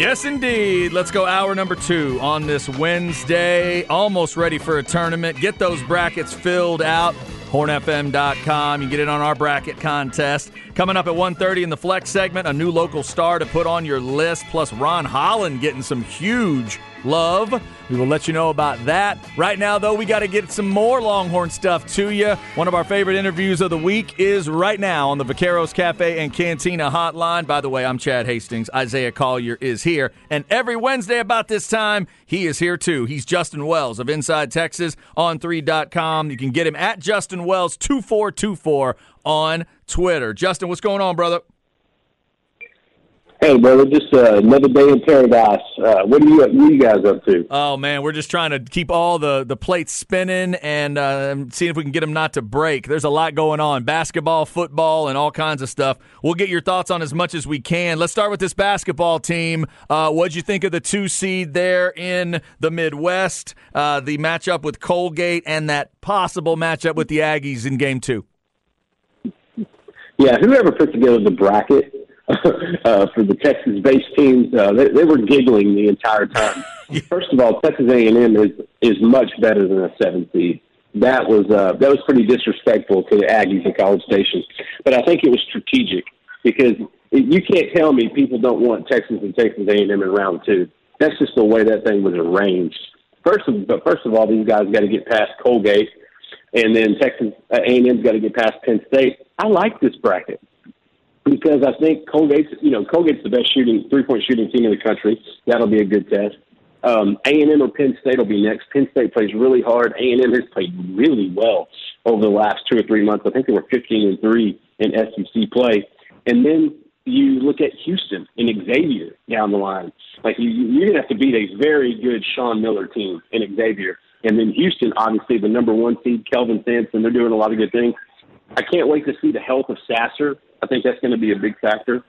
Yes, indeed. Let's go hour number two on this Wednesday. Almost ready for a tournament. Get those brackets filled out. HornFM.com. You get in on our bracket contest. Coming up at 1.30 in the Flex segment, a new local star to put on your list, plus Ron Holland getting some huge love. We will let you know about that. Right now, though, we got to get some more Longhorn stuff to you. One of our favorite interviews of the week is right now on the Vaqueros Cafe and Cantina hotline. By the way, I'm Chad Hastings. Isaiah Collier is here. And every Wednesday about this time, he is here too. He's Justin Wells of Inside Texas on 3.com. You can get him at Justin Wells 2424 on Twitter. Justin, what's going on, brother? Hey, brother, just uh, another day in paradise. Uh, what are you what are you guys up to? Oh man, we're just trying to keep all the the plates spinning and uh, seeing if we can get them not to break. There's a lot going on: basketball, football, and all kinds of stuff. We'll get your thoughts on as much as we can. Let's start with this basketball team. Uh, what'd you think of the two seed there in the Midwest? Uh, the matchup with Colgate and that possible matchup with the Aggies in Game Two. Yeah, whoever put together the bracket uh, for the Texas-based teams, uh, they, they were giggling the entire time. First of all, Texas A&M is is much better than a seven seed. That was uh, that was pretty disrespectful to the Aggies in College Station, but I think it was strategic because you can't tell me people don't want Texas and Texas A&M in round two. That's just the way that thing was arranged. First of, but first of all, these guys got to get past Colgate, and then Texas uh, A&M's got to get past Penn State. I like this bracket because I think Colgate's, you know, Colgate's the best shooting three point shooting team in the country. That'll be a good test. Um, A&M or Penn State will be next. Penn State plays really hard. A&M has played really well over the last two or three months. I think they were 15 and three in SEC play. And then you look at Houston and Xavier down the line. Like you, you're gonna have to beat a very good Sean Miller team in Xavier. And then Houston, obviously the number one seed, Kelvin Sampson. They're doing a lot of good things. I can't wait to see the health of Sasser. I think that's going to be a big factor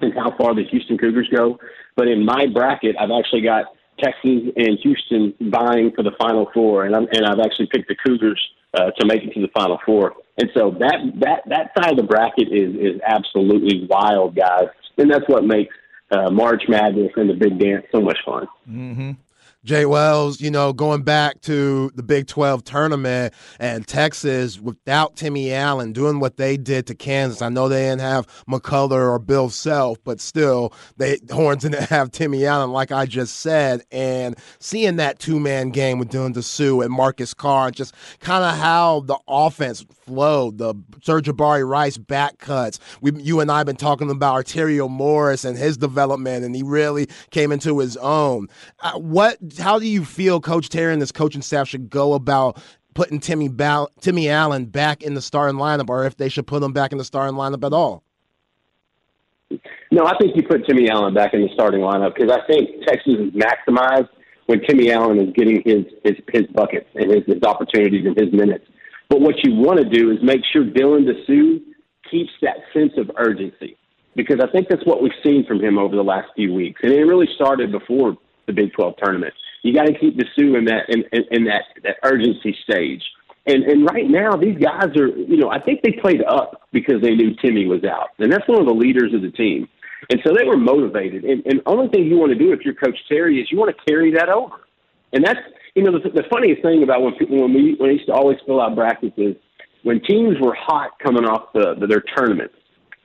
in how far the Houston Cougars go. But in my bracket, I've actually got Texas and Houston vying for the Final Four, and I'm and I've actually picked the Cougars uh, to make it to the Final Four. And so that that that side of the bracket is is absolutely wild, guys, and that's what makes uh, March Madness and the Big Dance so much fun. Mm-hmm. Jay Wells, you know, going back to the Big 12 tournament and Texas without Timmy Allen doing what they did to Kansas. I know they didn't have McCullar or Bill Self, but still, they Horns didn't have Timmy Allen, like I just said. And seeing that two man game with Dylan Disu and Marcus Carr, just kind of how the offense flowed, the Sir'Jabari Rice back cuts. We, you and I have been talking about Arterio Morris and his development, and he really came into his own. Uh, what how do you feel Coach Terry and this coaching staff should go about putting Timmy Timmy Allen back in the starting lineup, or if they should put him back in the starting lineup at all? No, I think you put Timmy Allen back in the starting lineup because I think Texas is maximized when Timmy Allen is getting his his, his buckets and his, his opportunities and his minutes. But what you want to do is make sure Dylan Disu keeps that sense of urgency because I think that's what we've seen from him over the last few weeks, and it really started before the Big 12 tournament. You got to keep the Sioux in that in, in, in that that urgency stage. And and right now these guys are you know I think they played up because they knew Timmy was out, and that's one of the leaders of the team. And so they were motivated. And, and only thing you want to do if you're Coach Terry is you want to carry that over. And that's you know the, the funniest thing about when people when we when we used to always fill out brackets when teams were hot coming off the, the their tournaments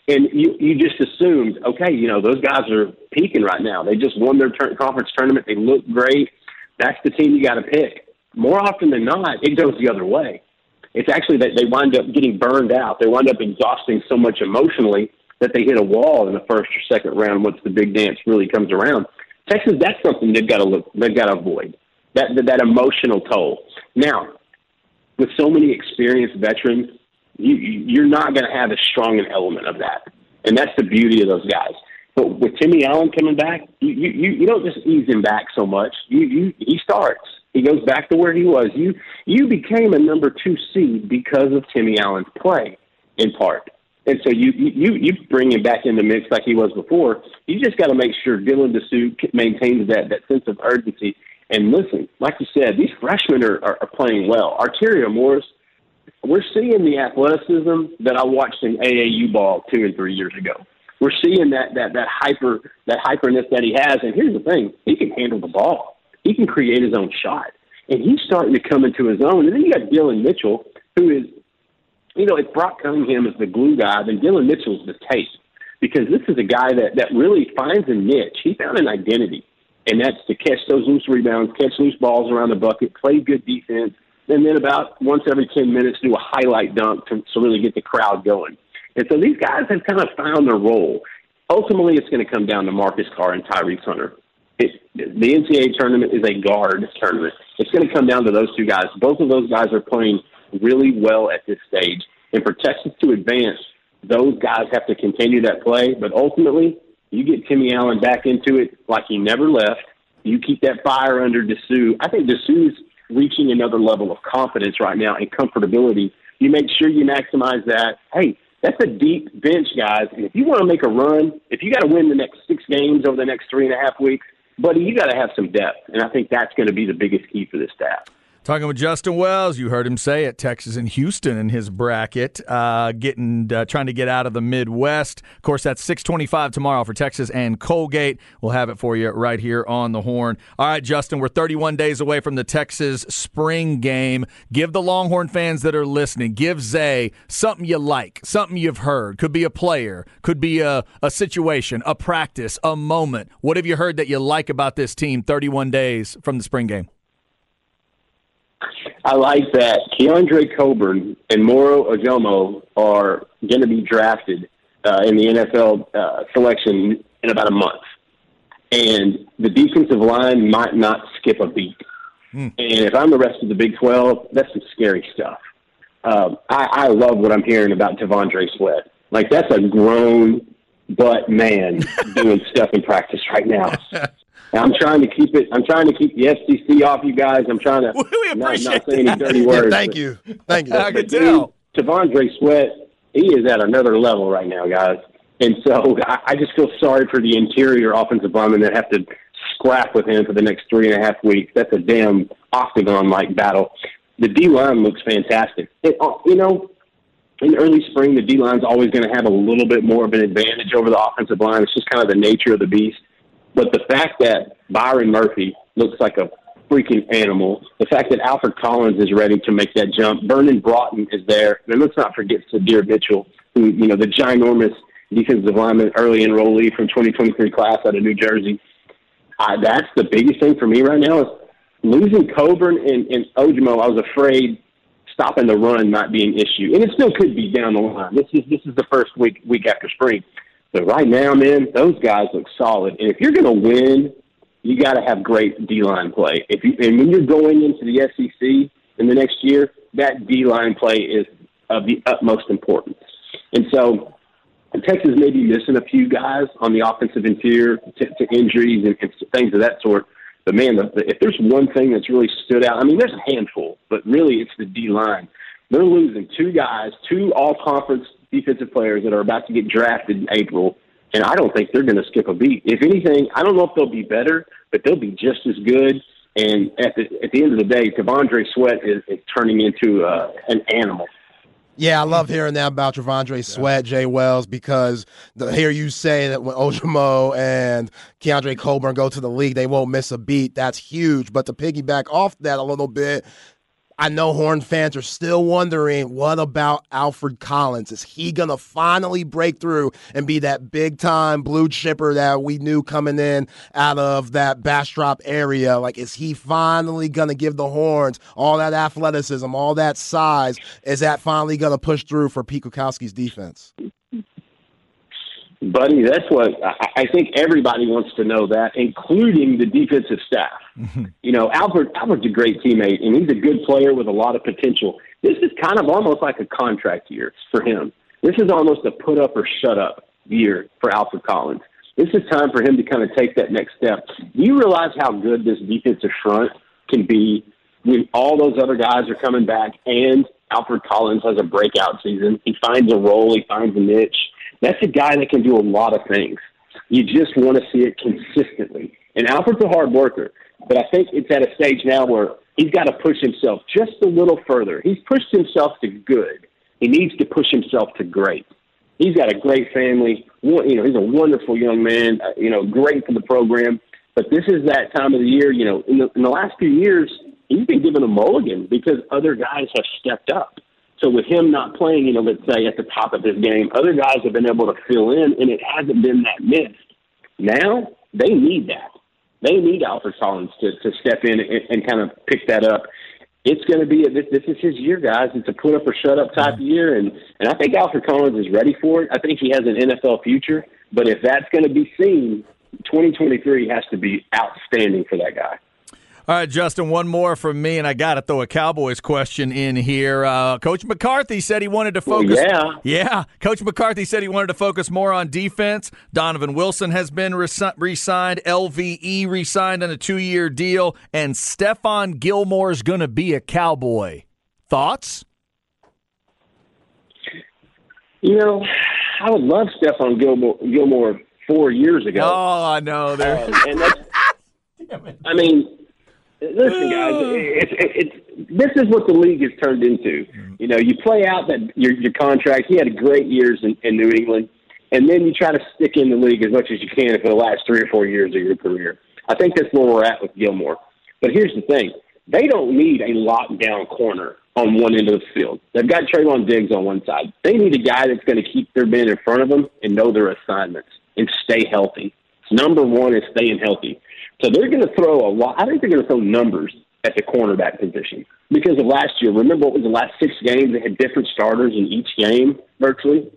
and you you just assumed, okay, you know those guys are peaking right now. They just won their ter- conference tournament. They look great. That's the team you got to pick. More often than not, it goes the other way. It's actually that they wind up getting burned out. They wind up exhausting so much emotionally that they hit a wall in the first or second round once the big dance really comes around. Texas, that's something they've got to look, they've got to avoid that, that emotional toll. Now, with so many experienced veterans you, you're not going to have as strong an element of that. And that's the beauty of those guys. But with Timmy Allen coming back, you, you, you don't just ease him back so much. You, you, he starts. He goes back to where he was. You, you became a number two seed because of Timmy Allen's play, in part. And so you, you, you bring him back in the mix like he was before. You just got to make sure Dylan Disu maintains that, that sense of urgency. And listen, like you said, these freshmen are, are, are playing well. Arterio Morris – we're seeing the athleticism that I watched in AAU ball two and three years ago. We're seeing that that that hyper that hyperness that he has. And here's the thing: he can handle the ball. He can create his own shot, and he's starting to come into his own. And then you got Dillon Mitchell, who is, you know, if Brock Cunningham is the glue guy, then Dillon Mitchell's the tape because this is a guy that that really finds a niche. He found an identity, and that's to catch those loose rebounds, catch loose balls around the bucket, play good defense, and then about once every ten minutes do a highlight dunk to, to really get the crowd going. And so these guys have kind of found their role. Ultimately, it's going to come down to Marcus Carr and Tyrese Hunter. It, the NCAA tournament is a guard tournament. It's going to come down to those two guys. Both of those guys are playing really well at this stage. And for Texas to advance, those guys have to continue that play. But ultimately, you get Timmy Allen back into it like he never left. You keep that fire under Disu. I think Disu's reaching another level of confidence right now and comfortability. You make sure you maximize that. Hey, that's a deep bench, guys. And if you want to make a run, if you got to win the next six games over the next three and a half weeks, buddy, you got to have some depth. And I think that's going to be the biggest key for this staff. Talking with Justin Wells, you heard him say at Texas and Houston in his bracket, uh, getting uh, trying to get out of the Midwest. Of course, that's six twenty-five tomorrow for Texas and Colgate. We'll have it for you right here on the horn. All right, Justin, we're thirty-one days away from the Texas spring game. Give the Longhorn fans that are listening, give Zay something you like, something you've heard. Could be a player, could be a, a situation, a practice, a moment. What have you heard that you like about this team? Thirty-one days from the spring game. I like that Keondre Coburn and Moro Ojomo are going to be drafted uh, in the NFL uh, selection in about a month. And the defensive line might not skip a beat. Hmm. And if I'm the rest of the Big 12, that's some scary stuff. Um, I, I love what I'm hearing about T'Vondre Sweat. Like, that's a grown butt man doing stuff in practice right now. I'm trying to keep it. I'm trying to keep the FCC off you guys. I'm trying to we not, not say any dirty words. Yeah, thank you, thank you. I can tell. T'Vondre Sweat, he is at another level right now, guys. And so I, I just feel sorry for the interior offensive linemen that have to scrap with him for the next three and a half weeks. That's a damn octagon-like battle. The D line looks fantastic. It, uh, you know, in early spring, the D line's always going to have a little bit more of an advantage over the offensive line. It's just kind of the nature of the beast. But the fact that Byron Murphy looks like a freaking animal, the fact that Alfred Collins is ready to make that jump, Vernon Broughton is there, and let's not forget Sydir Mitchell, who, you know, the ginormous defensive lineman, early enrollee from 2023 class out of New Jersey. Uh, that's the biggest thing for me right now is losing Coburn and, and Ojomo. I was afraid stopping the run might be an issue, and it still could be down the line. This is this is the first week week after spring. But right now, man, those guys look solid. And if you're going to win, you got to have great D line play. If you and when you're going into the SEC in the next year, that D line play is of the utmost importance. And so, Texas may be missing a few guys on the offensive interior to, to injuries and, and things of that sort. But man, the, the, if there's one thing that's really stood out, I mean, there's a handful, but really it's the D line. They're losing two guys, two all conference defensive players that are about to get drafted in April, and I don't think they're going to skip a beat. If anything, I don't know if they'll be better, but they'll be just as good. And at the at the end of the day, T'Vondre Sweat is, is turning into uh, an animal. Yeah, I love hearing that about T'Vondre Sweat, Jay Wells, because to hear you say that when Ojomo and Keondre Coburn go to the league, they won't miss a beat. That's huge. But to piggyback off that a little bit, I know Horn fans are still wondering what about Alfred Collins? Is he going to finally break through and be that big time blue chipper that we knew coming in out of that Bastrop area? Like, is he finally going to give the Horns all that athleticism, all that size? Is that finally going to push through for Pete Kwiatkowski's defense? Buddy, that's what I think everybody wants to know that, including the defensive staff. Mm-hmm. You know, Albert Albert's a great teammate and he's a good player with a lot of potential. This is kind of almost like a contract year for him. This is almost a put up or shut up year for Alfred Collins. This is time for him to kind of take that next step. Do you realize how good this defensive front can be when all those other guys are coming back and Alfred Collins has a breakout season? He finds a role, he finds a niche that's a guy that can do a lot of things. You just want to see it consistently. And Alfred's a hard worker, but I think it's at a stage now where he's got to push himself just a little further. He's pushed himself to good. He needs to push himself to great. He's got a great family. You know, he's a wonderful young man. Uh, you know, great for the program. But this is that time of the year. You know, in the, in the last few years, he's been given a mulligan because other guys have stepped up. So with him not playing, you know, let's say at the top of his game, other guys have been able to fill in, and it hasn't been that missed. Now they need that. They need Alfred Collins to, to step in and, and kind of pick that up. It's going to be a, this. This is his year, guys. It's a put up or shut up type of year, and and I think Alfred Collins is ready for it. I think he has an NFL future, but if that's going to be seen, 2023 has to be outstanding for that guy. All right, Justin, one more from me, and I got to throw a Cowboys question in here. Uh, Coach McCarthy said he wanted to focus. Well, yeah. Yeah. Coach McCarthy said he wanted to focus more on defense. Donovan Wilson has been re signed, LVE re signed on a two year deal, and Stephon Gilmore is going to be a Cowboy. Thoughts? You know, I would love Stephon Gilmore, Gilmore four years ago. Oh, I know. There. Uh, and that's, I mean, Listen, guys, it's, it's, this is what the league has turned into. Mm. You know, you play out that your your contract. He had great years in, in New England, and then you try to stick in the league as much as you can for the last three or four years of your career. I think that's where we're at with Gilmore. But here's the thing: they don't need a lockdown corner on one end of the field. They've got Trevon Diggs on one side. They need a guy that's going to keep their men in front of them and know their assignments and stay healthy. Number one is staying healthy. So they're going to throw a lot. I think they're going to throw numbers at the cornerback position because of last year. Remember what was the last six games? They had different starters in each game virtually.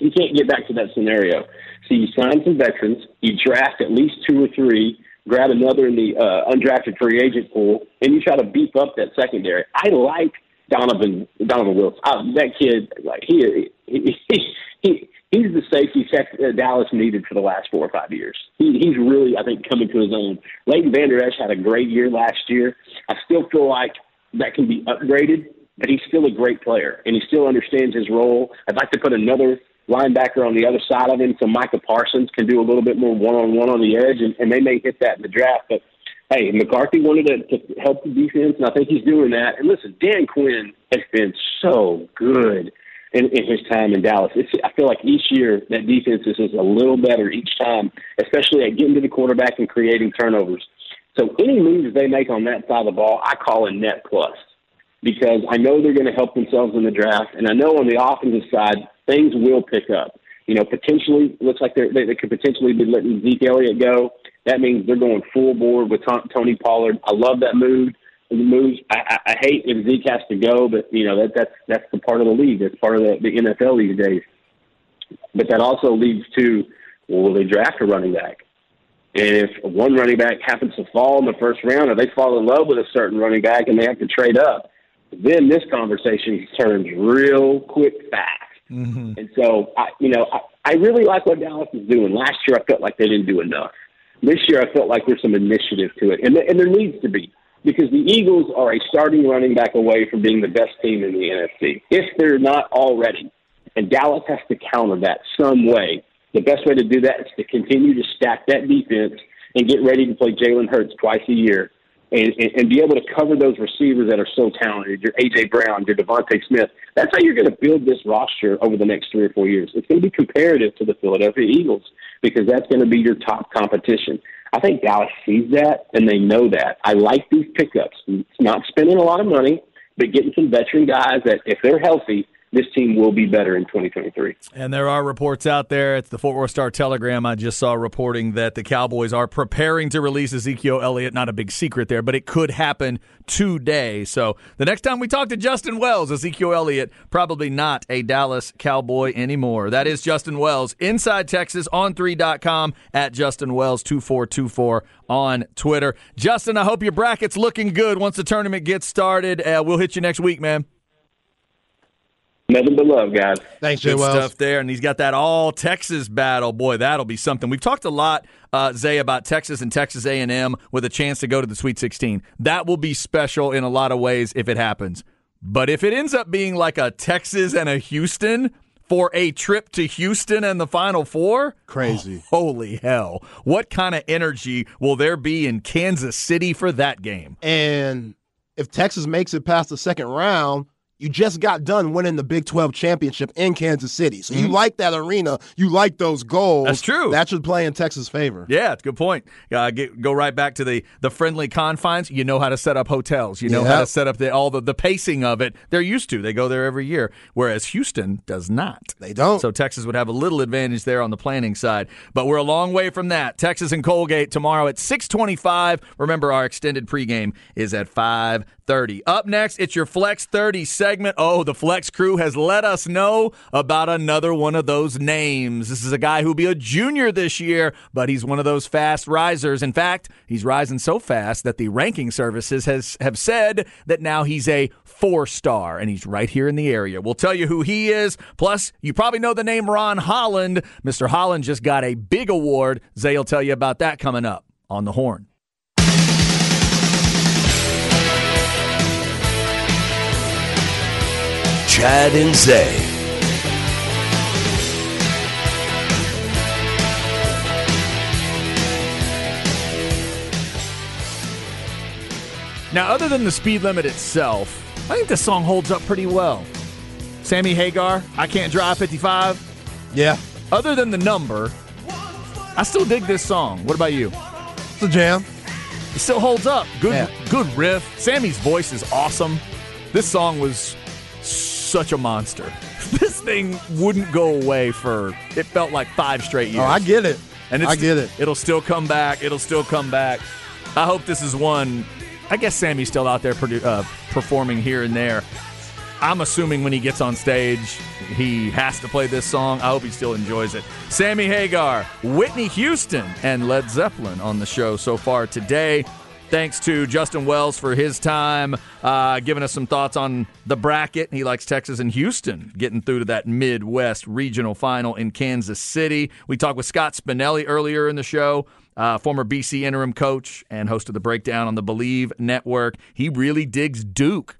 You can't get back to that scenario. So you sign some veterans, you draft at least two or three, grab another in the uh, undrafted free agent pool, and you try to beef up that secondary. I like Donovan Donovan Wilson. Uh, that kid, like he he he, he he's the safety Dallas needed for the last four or five years. He, he's really, I think, coming to his own. Leighton Vander Esch had a great year last year. I still feel like that can be upgraded, but he's still a great player, and he still understands his role. I'd like to put another linebacker on the other side of him so Micah Parsons can do a little bit more one-on-one on the edge, and, and they may hit that in the draft. But, hey, McCarthy wanted to, to help the defense, and I think he's doing that. And listen, Dan Quinn has been so good in, in his time in Dallas. It's, I feel like each year that defense is just a little better each time, especially at getting to the quarterback and creating turnovers. So any moves they make on that side of the ball, I call a net plus because I know they're going to help themselves in the draft, and I know on the offensive side things will pick up. You know, potentially looks like they're, they, they could potentially be letting Zeke Elliott go. That means they're going full board with Tony Pollard. I love that move moves. I, I, I hate if Zeke has to go, but you know that that's that's the part of the league. That's part of the, the NFL these days. But that also leads to well, will they draft a running back? And if one running back happens to fall in the first round, or they fall in love with a certain running back and they have to trade up, then this conversation turns real quick fast. Mm-hmm. And so, I, you know, I, I really like what Dallas is doing. Last year, I felt like they didn't do enough. This year, I felt like there's some initiative to it, and, and there needs to be because the Eagles are a starting running back away from being the best team in the NFC, if they're not already. And Dallas has to counter that some way. The best way to do that is to continue to stack that defense and get ready to play Jalen Hurts twice a year and, and, and be able to cover those receivers that are so talented, your A.J. Brown, your DeVonta Smith. That's how you're going to build this roster over the next three or four years. It's going to be comparative to the Philadelphia Eagles because that's going to be your top competition. I think Dallas sees that and they know that. I like these pickups. It's not spending a lot of money, but getting some veteran guys that, if they're healthy, this team will be better in 2023. And there are reports out there. It's the Fort Worth Star Telegram. I just saw reporting that the Cowboys are preparing to release Ezekiel Elliott. Not a big secret there, but it could happen today. So the next time we talk to Justin Wells, Ezekiel Elliott, probably not a Dallas Cowboy anymore. That is Justin Wells, Inside Texas on 3.com at Justin Wells 2424 on Twitter. Justin, I hope your bracket's looking good once the tournament gets started. Uh, we'll hit you next week, man. Nothing but love, guys. Thanks, Jay Good Wells. stuff there, and he's got that all Texas battle. Boy, that'll be something. We've talked a lot, uh, Zay, about Texas and Texas A and M with a chance to go to the Sweet 16. That will be special in a lot of ways if it happens. But if it ends up being like a Texas and a Houston for a trip to Houston and the Final Four, crazy. Oh, holy hell! What kind of energy will there be in Kansas City for that game? And if Texas makes it past the second round you just got done winning the Big 12 championship in Kansas City. So mm-hmm. you like that arena. You like those goals. That's true. That should play in Texas' favor. Yeah, it's a good point. Uh, get, go right back to the, the friendly confines. You know how to set up hotels. You know yep. how to set up the, all the, the pacing of it. They're used to. They go there every year, whereas Houston does not. They don't. So Texas would have a little advantage there on the planning side. But we're a long way from that. Texas and Colgate tomorrow at 625. Remember, our extended pregame is at 530. Up next, it's your Flex 30 segment. Oh, the Flex crew has let us know about another one of those names. This is a guy who'll be a junior this year, but he's one of those fast risers. In fact, he's rising so fast that the ranking services has have said that now he's a four star, and he's right here in the area. We'll tell you who he is. Plus, you probably know the name Ron Holland. Mr. Holland just got a big award. Zay will tell you about that coming up on the horn. Chad and Zay. Now, other than the speed limit itself, I think the song holds up pretty well. Sammy Hagar, I Can't Drive 55. Yeah. Other than the number, I still dig this song. What about you? It's a jam. It still holds up. Good, yeah. good riff. Sammy's voice is awesome. This song was such a monster. This thing wouldn't go away for it felt like five straight years. Oh, I get it. And I get it. It'll still come back. It'll still come back. I hope this is one. I guess Sammy's still out there produ- uh, performing here and there. I'm assuming when he gets on stage, he has to play this song. I hope he still enjoys it. Sammy Hagar, Whitney Houston, and Led Zeppelin on the show so far today. Thanks to Justin Wells for his time, uh, giving us some thoughts on the bracket. He likes Texas and Houston getting through to that Midwest regional final in Kansas City. We talked with Scott Spinelli earlier in the show. Uh, former BC interim coach and host of the breakdown on the Believe Network. He really digs Duke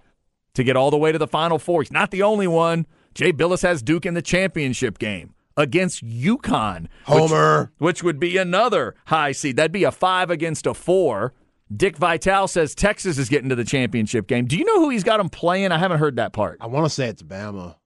to get all the way to the Final Four. He's not the only one. Jay Bilas has Duke in the championship game against UConn. Homer. Which, which would be another high seed. That'd be a five against a four. Dick Vitale says Texas is getting to the championship game. Do you know who he's got him playing? I haven't heard that part. I want to say it's Bama.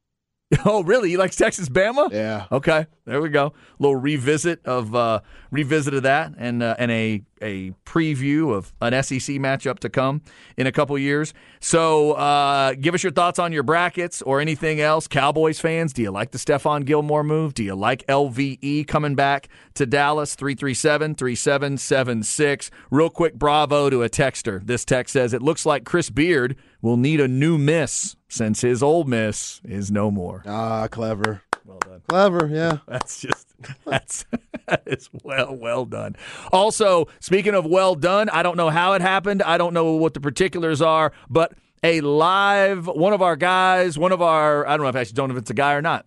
Oh, really? He likes Texas Bama? Yeah. Okay, there we go. A little revisit of uh, revisit of that, and uh, and a a preview of an SEC matchup to come in a couple years. So, uh, give us your thoughts on your brackets or anything else. Cowboys fans, do you like the Stephon Gilmore move? Do you like LVE coming back to Dallas? 337 3776. Real quick, bravo to a texter. This text says, It looks like Chris Beard will need a new miss since his old miss is no more. Ah, clever. Well done. Clever, yeah. That's just that's that is well well done. Also, speaking of well done, I don't know how it happened. I don't know what the particulars are, but a live one of our guys, one of our I don't know if I actually don't know if it's a guy or not.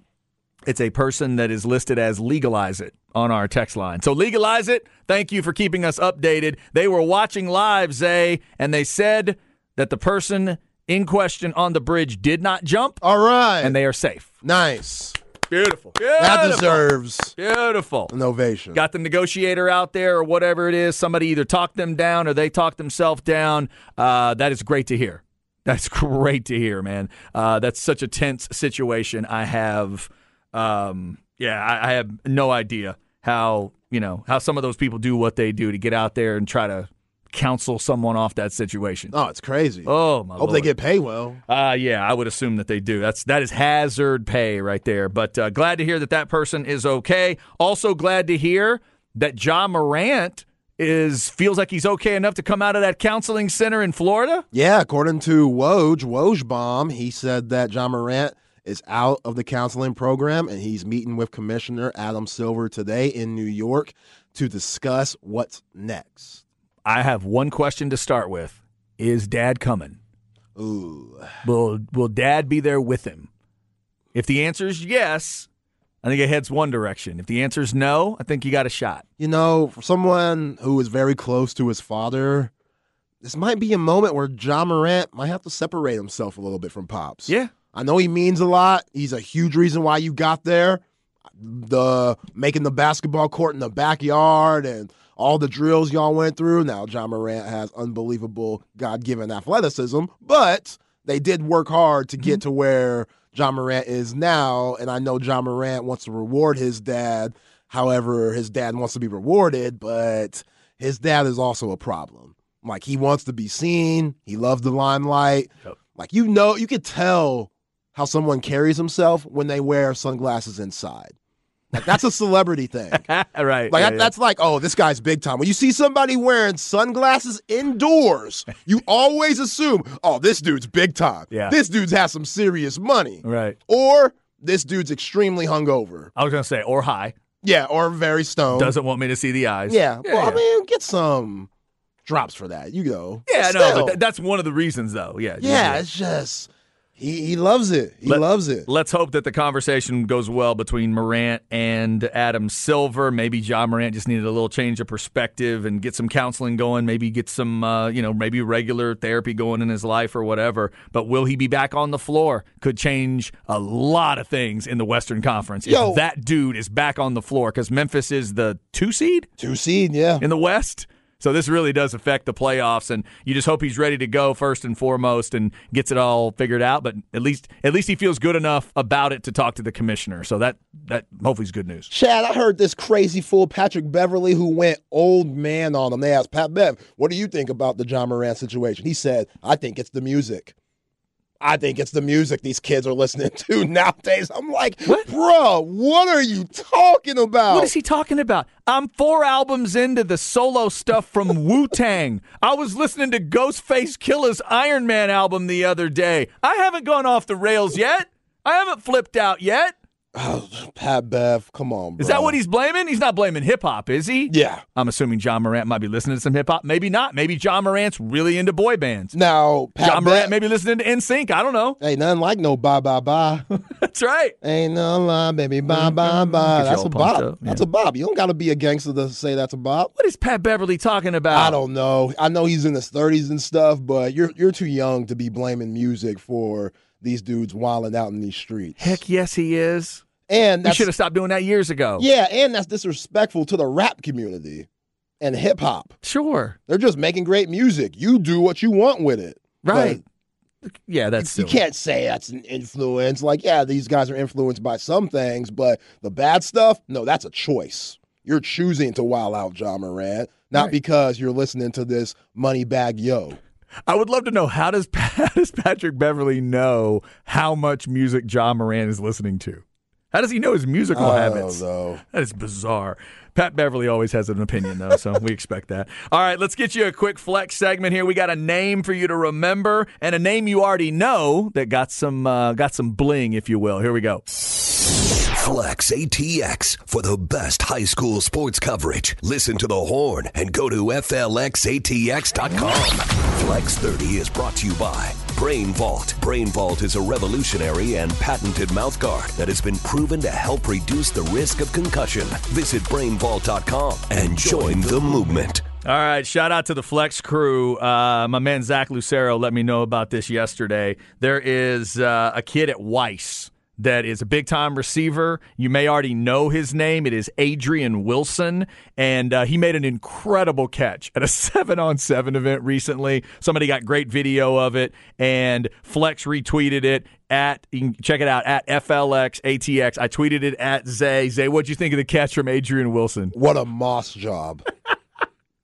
It's a person that is listed as legalize it on our text line. So legalize it. Thank you for keeping us updated. They were watching live, Zay, and they said that the person in question on the bridge did not jump. All right. And they are safe. Nice. Beautiful. Beautiful. That deserves beautiful an ovation. Got the negotiator out there or whatever it is. Somebody either talked them down or they talked themselves down. Uh, that is great to hear. That's great to hear, man. Uh, that's such a tense situation. I have, um, yeah, I, I have no idea how you know how some of those people do what they do to get out there and try to counsel someone off that situation. Oh, it's crazy. Oh my! Hope Lord. they get paid well. Uh yeah, I would assume that they do. That's that is hazard pay right there. But uh, glad to hear that that person is okay. Also glad to hear that Ja Morant is feels like he's okay enough to come out of that counseling center in Florida. Yeah, according to Woj Wojbomb, he said that Ja Morant is out of the counseling program and he's meeting with Commissioner Adam Silver today in New York to discuss what's next. I have one question to start with. Is dad coming? Ooh. Will will dad be there with him? If the answer is yes, I think it heads one direction. If the answer is no, I think you got a shot. You know, for someone who is very close to his father, this might be a moment where Ja Morant might have to separate himself a little bit from Pops. Yeah. I know he means a lot. He's a huge reason why you got there. The making the basketball court in the backyard and all the drills y'all went through. Now, Ja Morant has unbelievable God given athleticism, but they did work hard to get mm-hmm. to where Ja Morant is now, and I know Ja Morant wants to reward his dad. However, his dad wants to be rewarded, but his dad is also a problem. Like he wants to be seen. He loves the limelight. Yep. Like you know, you could tell how someone carries himself when they wear sunglasses inside. Like that's a celebrity thing. right. Like yeah, that- yeah. that's like, oh, this guy's big time. When you see somebody wearing sunglasses indoors, you always assume, oh, this dude's big time. Yeah. This dude's has some serious money. right. Or this dude's extremely hungover. I was gonna say or high Yeah, or very stoned. doesn't want me to see the eyes. Yeah. yeah, well. I mean, get some drops for that. You go. Yeah, no, th- that's one of the reasons, though. Yeah, yeah, it's just he he loves it. He Let- loves it. Let's hope that the conversation goes well between Morant and Adam Silver. Maybe Ja Morant just needed a little change of perspective and get some counseling going. Maybe get some, uh, you know, maybe regular therapy going in his life or whatever. But will he be back on the floor? Could change a lot of things in the Western Conference Yo. if that dude is back on the floor because Memphis is the two seed Two seed, yeah. in the West. So this really does affect the playoffs, and you just hope he's ready to go first and foremost and gets it all figured out. But at least at least he feels good enough about it to talk to the commissioner. So that that hopefully is good news. Chad, I heard this crazy fool Patrick Beverley who went old man on him. They asked Pat Bev, "What do you think about the Ja Moran situation?" He said, "I think it's the music. I think it's the music these kids are listening to nowadays." I'm like, What? "Bro, what are you talking about?" What is he talking about? I'm four albums into the solo stuff from Wu Tang. I was listening to Ghostface Killah's Iron Man album the other day. I haven't gone off the rails yet. I haven't flipped out yet. Oh, Pat Bev, come on, bro. Is that what he's blaming? He's not blaming hip hop, is he? Yeah. I'm assuming Ja Morant might be listening to some hip hop. Maybe not. Maybe Ja Morant's really into boy bands. Now, Pat Ja Morant maybe listening to NSYNC. I don't know. ain't nothing like no bye bye bye. That's right. ain't no lie, baby, bye mm-hmm. bye bye. That's a bop. up, That's a bop. You don't got to be a gangster to say that's a bop. What is Pat Beverley talking about? I don't know. I know he's in his thirties and stuff, but you're you're too young to be blaming music for these dudes wilding out in these streets. Heck yes, he is. and that's should have stopped doing that years ago. yeah, and that's disrespectful to the rap community and hip hop. Sure. They're just making great music. You do what you want with it, Right. Yeah, that's You silly. can't say that's an influence. Like, yeah, these guys are influenced by some things, but the bad stuff, no, that's a choice. You're choosing to wild out Ja Moran, not Right. because you're listening to this Moneybagg Yo. I would love to know how does how does Patrick Beverley know how much music Ja Moran is listening to? How does he know his musical I habits? That is bizarre. Pat Beverley always has an opinion, though, so we expect that. All right, let's get you a quick flex segment here. We got a name for you to remember, and a name you already know that got some uh, got some bling, if you will. Here we go. Flex ATX for the best high school sports coverage. Listen to the horn and go to FLXATX.com. Flex 30 is brought to you by Brain Vault. Brain Vault is a revolutionary and patented mouthguard that has been proven to help reduce the risk of concussion. Visit brainvault.com and join the movement. All right, shout out to the Flex crew. Uh, my man Zach Lucero let me know about this yesterday. There is uh, a kid at Weiss that is a big time receiver. You may already know his name. It is Adrian Wilson, and uh, he made an incredible catch at a seven on seven event recently. Somebody got great video of it, and Flex retweeted it. At you can check it out at FLX ATX. I tweeted it at Zay. Zay, what'd you think of the catch from Adrian Wilson? What a moss job.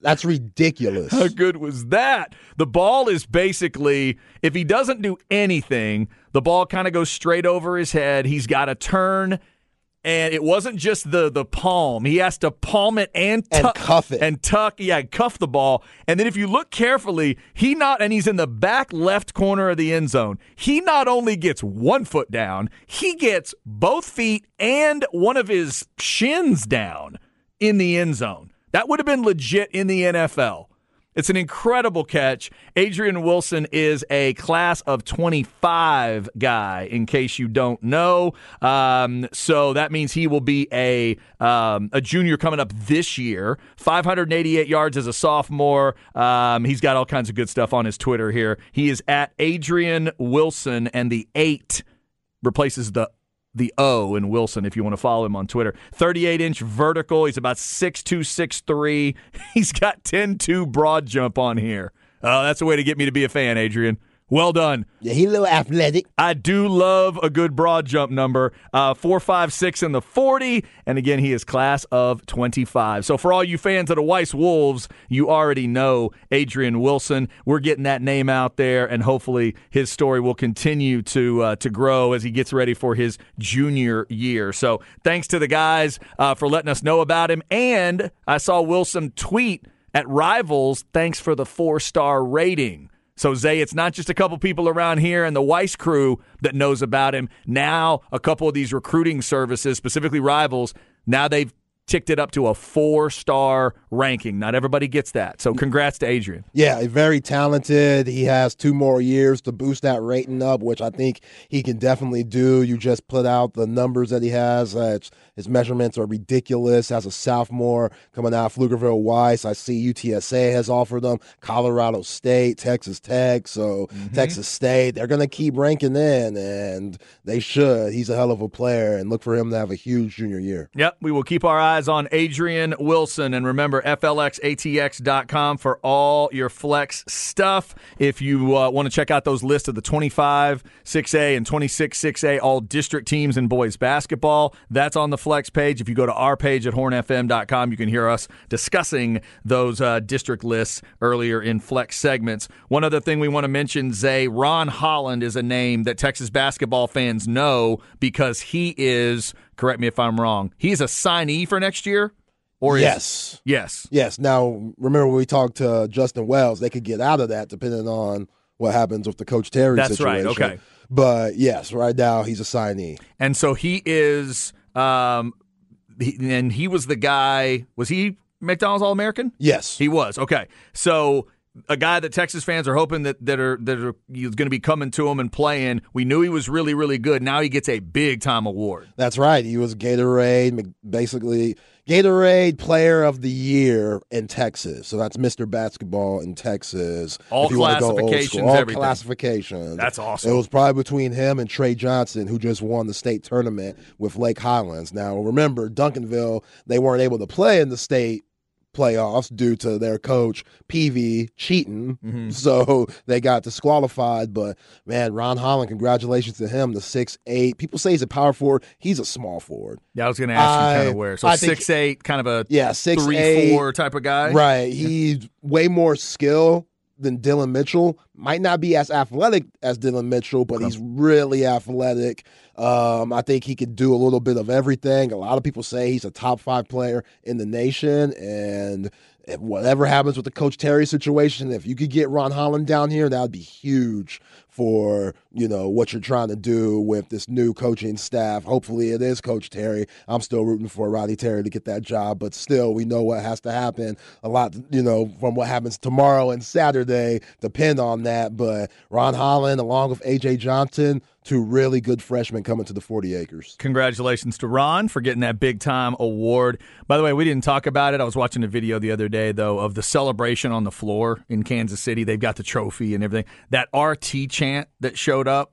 That's ridiculous. How good was that? The ball is basically, if he doesn't do anything, the ball kind of goes straight over his head. He's got to turn, and it wasn't just the the palm. He has to palm it and And cuff it. and tuck. Yeah, cuff the ball. And then if you look carefully, he not and he's in the back left corner of the end zone. He not only gets one foot down, he gets both feet and one of his shins down in the end zone. That would have been legit in the NFL. It's an incredible catch. Adrian Wilson is a class of 25 guy, in case you don't know. Um, so that means he will be a um, a junior coming up this year. 588 yards as a sophomore. Um, he's got all kinds of good stuff on his Twitter here. He is at Adrian Wilson, and the eight replaces the the O in Wilson if you want to follow him on Twitter. 38 inch vertical. He's about 6'2, 6'3. He's got 10 2 broad jump on here. Oh, that's a way to get me to be a fan, Adrian. Well done. Yeah, he a little athletic. I do love a good broad jump number. Uh, four, five, six in the 40. And again, he is class of 25. So for all you fans of the Weiss Wolves, you already know Adrian Wilson. We're getting that name out there, and hopefully his story will continue to uh, to grow as he gets ready for his junior year. So thanks to the guys uh, for letting us know about him. And I saw Wilson tweet at Rivals, thanks for the four star rating. So, Zay, it's not just a couple people around here and the Weiss crew that knows about him. Now, a couple of these recruiting services, specifically rivals, now they've ticked it up to a four star ranking. Not everybody gets that. So congrats to Adrian. Yeah, very talented. He has two more years to boost that rating up, which I think he can definitely do. You just put out the numbers that he has. Uh, his measurements are ridiculous. As a sophomore coming out of Pflugerville Weiss, I see UTSA has offered them, Colorado State, Texas Tech. So mm-hmm. Texas State, they're going to keep ranking in, and they should. He's a hell of a player, and look for him to have a huge junior year. Yep, we will keep our eyes on Adrian Wilson. And remember, FLXATX.com for all your flex stuff. If you uh, want to check out those lists of the 25 6A and 26 6A all district teams in boys basketball, that's on the flex page. If you go to our page at hornfm.com, you can hear us discussing those uh, district lists earlier in flex segments. One other thing we want to mention, Zay, Ron Holland is a name that Texas basketball fans know because he is – Correct me if I'm wrong. He's a signee for next year. Or yes, is, yes, yes. Now remember when we talked to Justin Wells, they could get out of that depending on what happens with the Coach Terry That's situation. right. Okay, but yes, right now he's a signee, and so he is. Um, he, and he was the guy. Was he McDonald's All American? Yes, he was. Okay, so a guy that Texas fans are hoping that that are that are he's going to be coming to him and playing. We knew he was really really good. Now he gets a big time award. That's right. He was Gatorade basically Gatorade Player of the Year in Texas. So that's Mr. Basketball in Texas. All classifications, all everything. classifications. That's awesome. It was probably between him and Tre Johnson, who just won the state tournament with Lake Highlands. Now remember, Duncanville they weren't able to play in the state playoffs due to their coach Peavy cheating. Mm-hmm. So they got disqualified. But man, Ron Holland, congratulations to him. The six eight. People say he's a power forward. He's a small forward. Yeah, I was going to ask you kind of where. So I six think, eight, kind of a yeah six three eight, four type of guy. Right. He's way more skill than Dillon Mitchell. Might not be as athletic as Dillon Mitchell, but he's really athletic. Um, I think he could do a little bit of everything. A lot of people say he's a top five player in the nation, and whatever happens with the Coach Terry situation, if you could get Ron Holland down here, that would be huge for you know what you're trying to do with this new coaching staff. Hopefully, it is Coach Terry. I'm still rooting for Roddy Terry to get that job, but still, we know what has to happen. A lot, you know, from what happens tomorrow and Saturday depend on that. But Ron Holland, along with AJ Johnson, two really good freshmen coming to the 40 acres. Congratulations to Ron for getting that big time award. By the way, we didn't talk about it. I was watching a video the other day though of the celebration on the floor in Kansas City. They've got the trophy and everything. That RT chant that showed up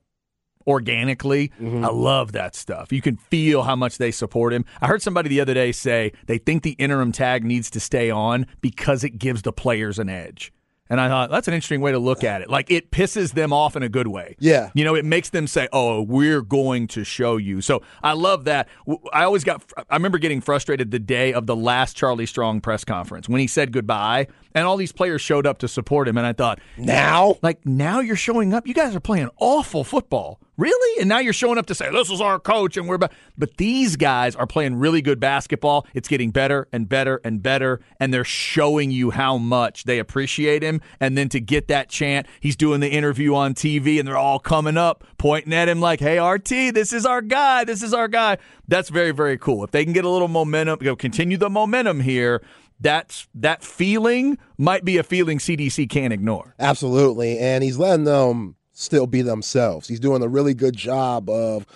organically. Mm-hmm. I love that stuff. You can feel how much they support him. I heard somebody the other day say they think the interim tag needs to stay on because it gives the players an edge. And I thought that's an interesting way to look at it. Like it pisses them off in a good way. Yeah. You know, it makes them say, "Oh, we're going to show you." So I love that. I always got. I remember getting frustrated the day of the last Charlie Strong press conference when he said goodbye, and all these players showed up to support him, and I thought, now, like now you're showing up. You guys are playing awful football. Really? And now you're showing up to say, this is our coach and we're back. But these guys are playing really good basketball. It's getting better and better and better. And they're showing you how much they appreciate him. And then to get that chant, he's doing the interview on TV and they're all coming up, pointing at him like, hey, RT, this is our guy. This is our guy. That's very, very cool. If they can get a little momentum, you know, continue the momentum here, that's that feeling might be a feeling CDC can't ignore. Absolutely. And he's letting them still be themselves. He's doing a really good job of,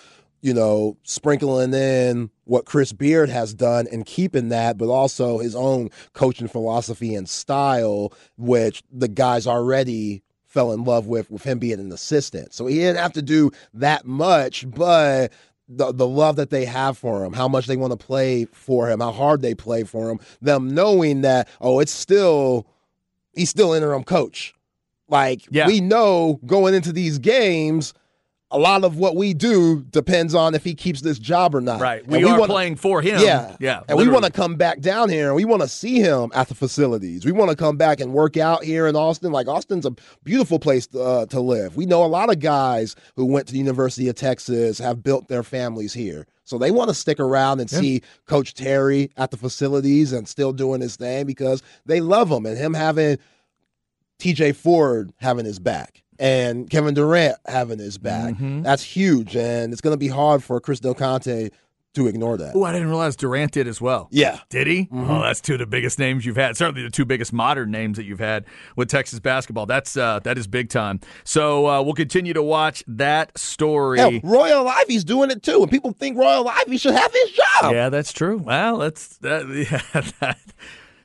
you know, sprinkling in what Chris Beard has done and keeping that, but also his own coaching philosophy and style, which the guys already fell in love with with him being an assistant. So he didn't have to do that much, but the the love that they have for him, how much they want to play for him, how hard they play for him, them knowing that oh, it's still he's still interim coach Like Yeah. we know going into these games, a lot of what we do depends on if he keeps this job or not. Right. And We, are wanna- playing for him. Yeah, Yeah. And we want to come back down here, and we want to see him at the facilities. We want to come back and work out here in Austin. Like Austin's a beautiful place to, uh, to live. We know a lot of guys who went to the University of Texas have built their families here, so they want to stick around and see Coach Terry at the facilities and still doing his thing because they love him and him having T.J. Ford having his back. And Kevin Durant having his back. Mhm. That's huge. And it's going to be hard for Chris Del Conte to ignore that. Oh, I didn't realize Durant did as well. Yeah. Did he? Mhm. Oh, that's two of the biggest names you've had. Certainly the two biggest modern names that you've had with Texas basketball. That's uh, that is big time. So uh, we'll continue to watch that story. Hell, Royal Ivey's doing it too, and people think Royal Ivey should have his job. Yeah, that's true. Well, that's that. Yeah, that,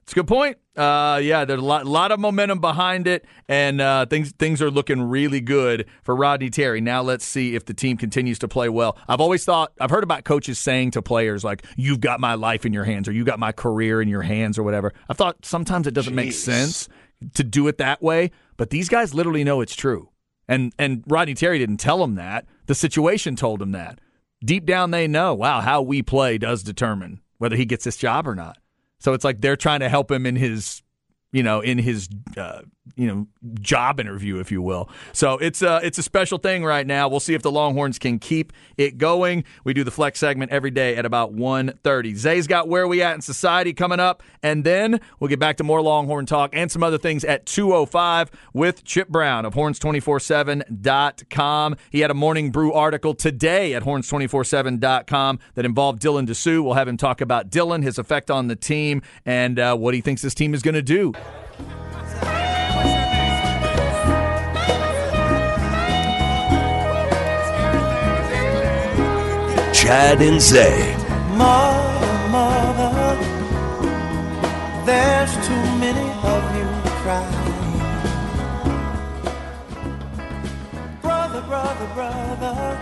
it's a good point. Uh, yeah, there's a lot, lot of momentum behind it, and uh, things things are looking really good for Rodney Terry. Now let's see if the team continues to play well. I've always thought I've heard about coaches saying to players like, "You've got my life in your hands," or "You got my career in your hands," or whatever. I thought sometimes it doesn't make sense to do it that way, but these guys literally know it's true. And and Rodney Terry didn't tell them that. The situation told him that. Deep down, they know. Wow, how we play does determine whether he gets this job or not. So it's like they're trying to help him in his, you know, in his, uh, you know, job interview, if you will. So it's a it's a special thing right now. We'll see if the Longhorns can keep it going. We do the flex segment every day at about 1.30. Zay's got where we at in society coming up, and then we'll get back to more Longhorn talk and some other things at 2:05 with Chip Brown of Horns247.com. He had a morning brew article today at Horns247.com that involved Dylan Disu. We'll have him talk about Dylan, his effect on the team, and uh, what he thinks this team is going to do. Chad and Zay. Mother, mother, there's too many of you crying. Brother, brother, brother,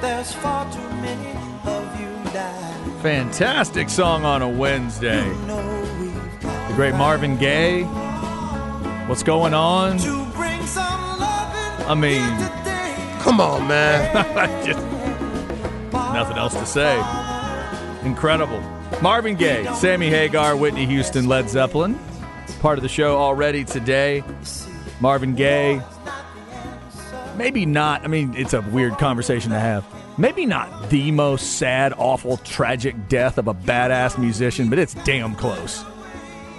there's far too many of you dying. Fantastic song on a Wednesday. You know The great Marvin Gaye. What's going on? to bring some I mean- Come on, man. Nothing else to say. Incredible. Marvin Gaye, Sammy Hagar, Whitney Houston, Led Zeppelin. Part of the show already today. Marvin Gaye. Maybe not. I mean, it's a weird conversation to have. Maybe not the most sad, awful, tragic death of a badass musician, but it's damn close.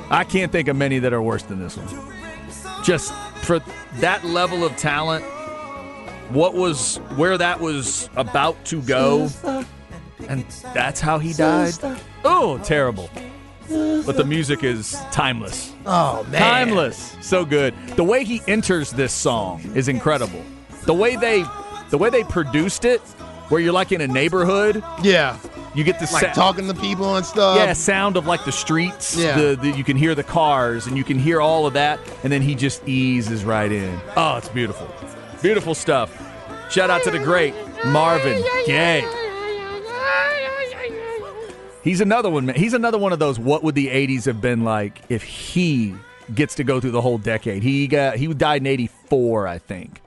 I can't think of many that are worse than this one. Just for that level of talent, what was where that was about to go, and that's how he died. Oh, terrible! But the music is timeless, Oh man. timeless, so good. The way he enters this song is incredible. The way they, the way they produced it, where you're like in a neighborhood, Yeah. you get the Like sa- talking to people and stuff. yeah, sound of like the streets. Yeah. The, the, you can hear the cars and you can hear all of that, and then he just eases right in. Oh, it's beautiful. Beautiful stuff. Shout out to the great Marvin Gaye. He's another one, man. He's another one of those what would the 80s have been like if he gets to go through the whole decade. He got he died in 84, I think.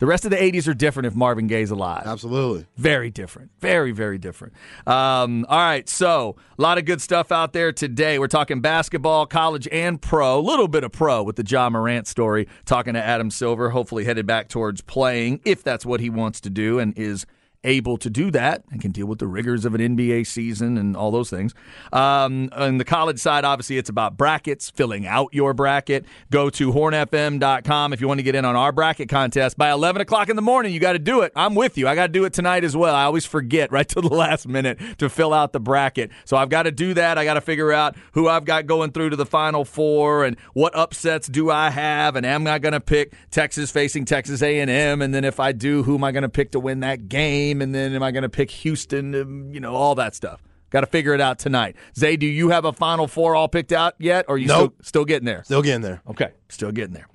The rest of the 80s are different if Marvin Gaye's alive. Absolutely. Very different. Very, very different. Um, all right. So, a lot of good stuff out there today. We're talking basketball, college, and pro. A little bit of pro with the Ja Morant story. Talking to Adam Silver, hopefully headed back towards playing, if that's what he wants to do and is able to do that and can deal with the rigors of an NBA season and all those things. Um, on the college side, obviously, it's about brackets, filling out your bracket. Go to hornfm.com if you want to get in on our bracket contest. By 11 o'clock in the morning, you got to do it. I'm with you. I got to do it tonight as well. I always forget right to the last minute to fill out the bracket. So I've got to do that. I got to figure out who I've got going through to the final four and what upsets do I have and am I going to pick Texas facing Texas A&M and then if I do, who am I going to pick to win that game and then am I going to pick Houston, um, you know, all that stuff. Got to figure it out tonight. Zay, do you have a Final Four all picked out yet, or are you Nope. still, still getting there? Still getting there. Okay, still getting there.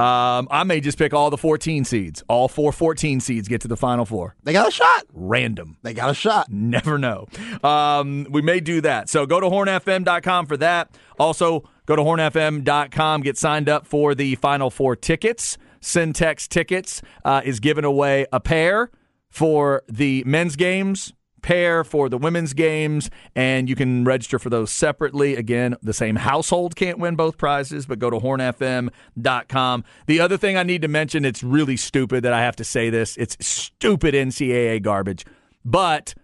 Um, I may just pick all the 14 seeds. All four 14 seeds get to the Final Four. They got a shot. Random. They got a shot. Never know. Um, we may do that. So go to hornfm.com for that. Also, go to hornfm.com, get signed up for the Final Four tickets. Syntex Tickets uh, is giving away a pair for the men's games, pair for the women's games, and you can register for those separately. Again, the same household can't win both prizes, but go to hornfm.com. The other thing I need to mention, it's really stupid that I have to say this. It's stupid NCAA garbage. But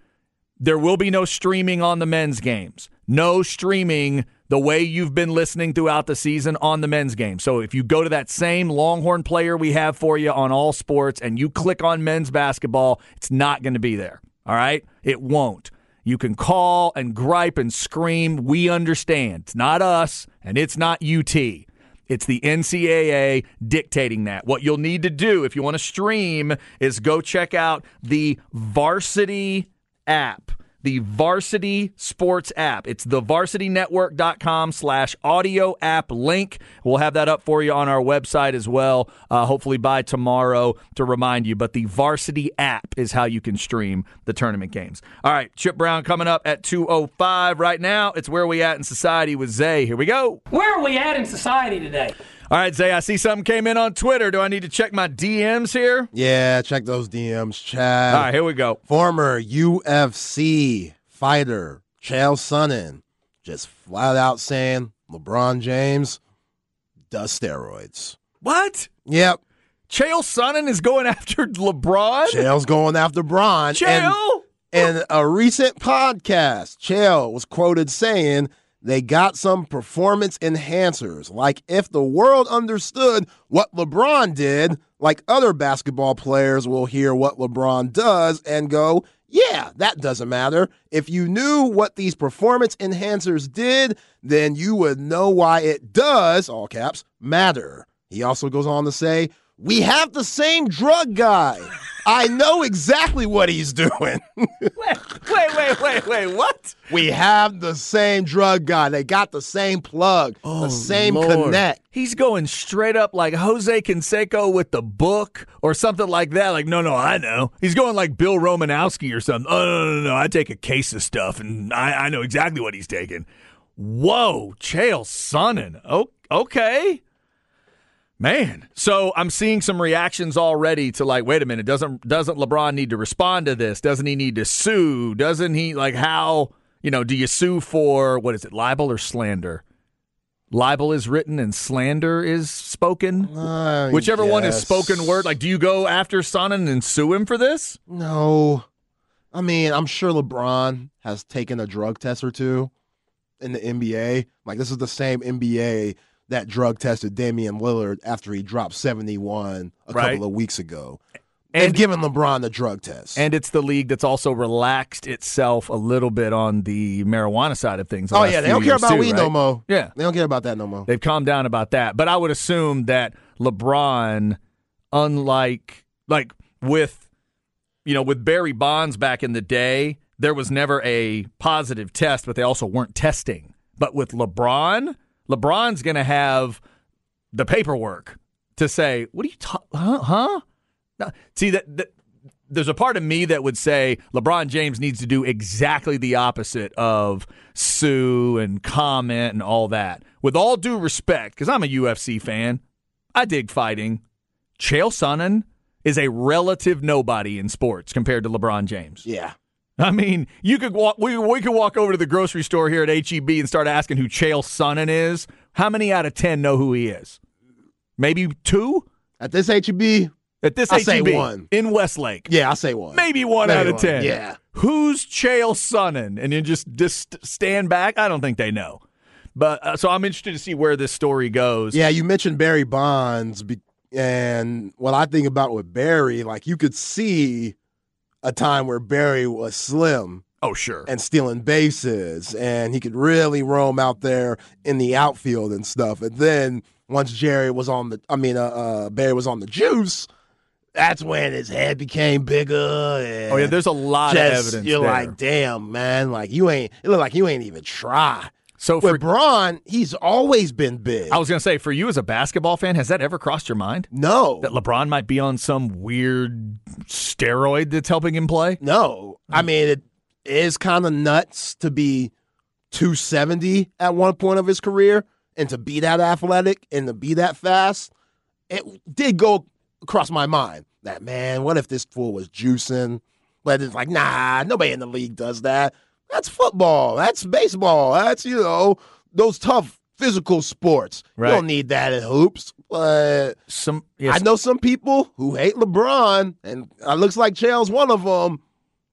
there will be no streaming on the men's games. No streaming the way you've been listening throughout the season on the men's game. So if you go to that same Longhorn player we have for you on all sports and you click on men's basketball, it's not going to be there. All right? It won't. You can call and gripe and scream. We understand. It's not us and it's not UT. It's the NCAA dictating that. What you'll need to do if you want to stream is go check out the Varsity app. The Varsity Sports app. It's the varsitynetwork.com slash audio app link. We'll have that up for you on our website as well, uh, hopefully by tomorrow to remind you. But the Varsity app is how you can stream the tournament games. All right, Chip Brown coming up at 2.05 right now. It's Where We At in Society with Zay. Here we go. Where are we at in society today? All right, Zay, I see something came in on Twitter. Do I need to check my DMs here? Yeah, check those DMs, Chad. All right, here we go. Former UFC fighter Chael Sonnen just flat out saying LeBron James does steroids. What? Yep, Chael Sonnen is going after LeBron? Chael's going after Bron. Chael? In a recent podcast, Chael was quoted saying they got some performance enhancers. Like if the world understood what LeBron did, like other basketball players will hear what LeBron does and go, yeah, that doesn't matter. If you knew what these performance enhancers did, then you would know why it does, all caps, matter. He also goes on to say, we have the same drug guy. I know exactly what he's doing. Wait, wait, wait, wait. What? we have the same drug guy. They got the same plug, the oh, same connect. He's going straight up like Jose Canseco with the book or something like that. Like, no, no, I know. He's going like Bill Romanowski or something. Oh, no, no, no. I take a case of stuff and I, I know exactly what he's taking. Whoa, Chael Sonnen. Oh, okay. Man, so I'm seeing some reactions already to like, wait a minute, doesn't doesn't LeBron need to respond to this? Doesn't he need to sue? Doesn't he like how you know? Do you sue for what is it, libel or slander? Libel is written and slander is spoken. I Whichever one is spoken word. Like, do you go after Sonnen and sue him for this? No. I mean, I'm sure LeBron has taken a drug test or two in the NBA. Like, this is the same NBA that drug tested Damian Lillard after he dropped 71 a Right. couple of weeks ago. And- They've given LeBron the drug test. And it's the league that's also relaxed itself a little bit on the marijuana side of things. oh, yeah, they don't care about too, weed no right? more. Yeah. They don't care about that no more. They've calmed down about that. But I would assume that LeBron, unlike like with you know, with Barry Bonds back in the day, there was never a positive test, but they also weren't testing. But with LeBron, LeBron's gonna have the paperwork to say, "What are you talking? Huh? Huh?" See that, that there's a part of me that would say LeBron James needs to do exactly the opposite of sue and comment and all that. With all due respect, because I'm a UFC fan, I dig fighting. Chael Sonnen is a relative nobody in sports compared to LeBron James. yeah. I mean, you could walk. We we could walk over to the grocery store here at HEB and start asking who Chael Sonnen is. How many out of ten know who he is? Maybe two At this HEB, at this HEB say one. in Westlake. yeah, I'll say one. Maybe one Maybe out of one. ten. Yeah. Who's Chael Sonnen? And then just just stand back. I don't think they know. But uh, so I'm interested to see where this story goes. Yeah, you mentioned Barry Bonds, and what I think about with Barry, like you could see a time where Barry was slim Oh sure. and stealing bases, and he could really roam out there in the outfield and stuff. And then once Jerry was on the, I mean, uh, uh, Barry was on the juice, that's when his head became bigger. And Oh yeah, there's a lot just, of evidence. You're there. like, damn, man, like you ain't. It look like you ain't even try. So for, With Bron, he's always been big. I was gonna say, for you as a basketball fan, has that ever crossed your mind no, that LeBron might be on some weird steroid that's helping him play? no. I mean, it is kind of nuts to be 270 at one point of his career and to be that athletic and to be that fast. It did go across my mind that man, what if this fool was juicing? But it's like, nah, nobody in the league does that. That's football. That's baseball. That's you know those tough physical sports. Right. You don't need that in hoops. But Some yes, I know some people who hate LeBron, and it looks like Chael's one of them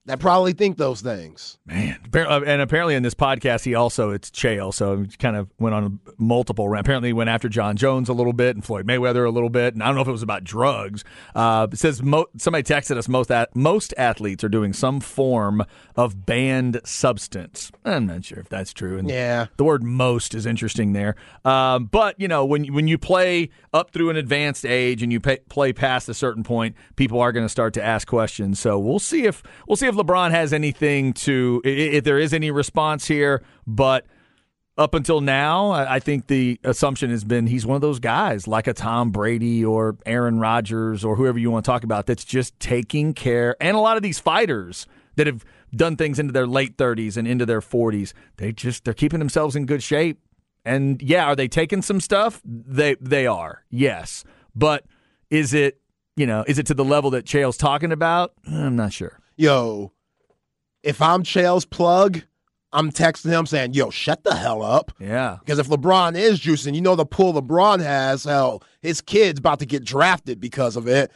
that probably think those things. Man, uh, and apparently in this podcast, he also it's Chael, so he kind of went on multiple. Apparently, he went after Jon Jones a little bit and Floyd Mayweather a little bit, and I don't know if it was about drugs. Uh, it says mo- somebody texted us most at- most athletes are doing some form of banned substance. I'm not sure if that's true. And Yeah. the word "most" is interesting there. Um, but you know, when when you play up through an advanced age and you pay, play past a certain point, people are going to start to ask questions. So we'll see if we'll see if LeBron has anything to if there is any response here. But up until now, I I think the assumption has been he's one of those guys like a Tom Brady or Aaron Rodgers or whoever you want to talk about that's just taking care. And a lot of these fighters that have done things into their late 30s and into their 40s, they just they're keeping themselves in good shape. And yeah, are they taking some stuff? They they are. Yes. But is it, you know, is it to the level that Chael's talking about? I'm not sure. Yo, if I'm Chael's plug, I'm texting him saying, yo, shut the hell up. Yeah. Because if LeBron is juicing, you know the pull LeBron has, hell, his kid's about to get drafted because of it.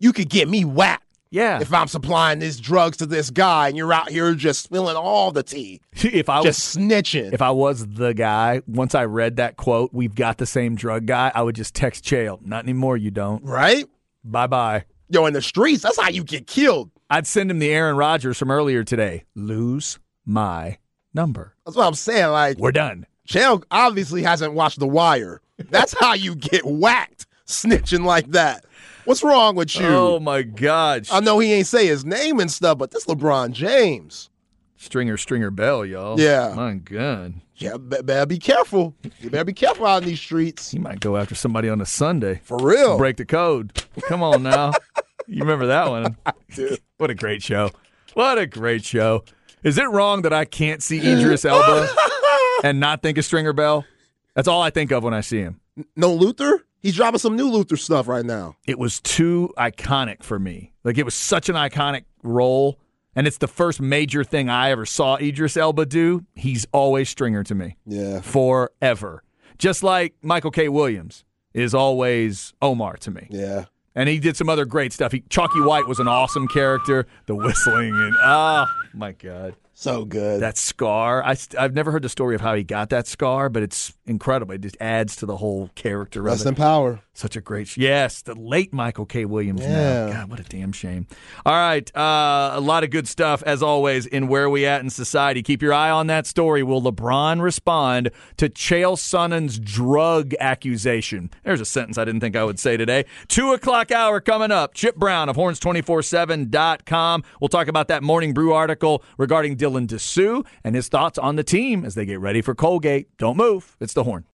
You could get me whacked Yeah. if I'm supplying these drugs to this guy and you're out here just spilling all the tea, if I was just snitching. If I was the guy, once I read that quote, we've got the same drug guy, I would just text Chael. Not anymore, you don't. right? Bye bye. Yo, in the streets, that's how you get killed. I'd send him the Aaron Rodgers from earlier today. Lose my number. That's what I'm saying. Like, We're done. Chael obviously hasn't watched The Wire. That's how you get whacked, snitching like that. What's wrong with you? Oh my God. I know he ain't say his name and stuff, but this LeBron James. Stringer, Stringer Bell, y'all. Yeah. My God. Yeah, be- better be careful. You better be careful out in these streets. He might go after somebody on a Sunday. For real. Break the code. Come on now. you remember that one? What a great show. What a great show. Is it wrong that I can't see Idris Elba and not think of Stringer Bell? That's all I think of when I see him. No Luther? He's dropping some new Luther stuff right now. It was too iconic for me. Like it was such an iconic role, and it's the first major thing I ever saw Idris Elba do. He's always Stringer to me Yeah. forever. Just like Michael K. Williams is always Omar to me. Yeah. And he did some other great stuff. He, Chalky White was an awesome character. The whistling and oh my god, So good. that scar. I I've never heard the story of how he got that scar, but it's incredible. It just adds to the whole character. Rest in power. Such a great, yes, the late Michael K. Williams. now. Yeah. God, what a damn shame. All right, uh, a lot of good stuff as always in where we at in society. Keep your eye on that story. Will LeBron respond to Chael Sonnen's drug accusation? There's a sentence I didn't think I would say today. Two o'clock hour coming up. Chip Brown of Horns247.com. We'll talk about that Morning Brew article regarding Dylan Disu and his thoughts on the team as they get ready for Colgate. Don't move. It's the Horn.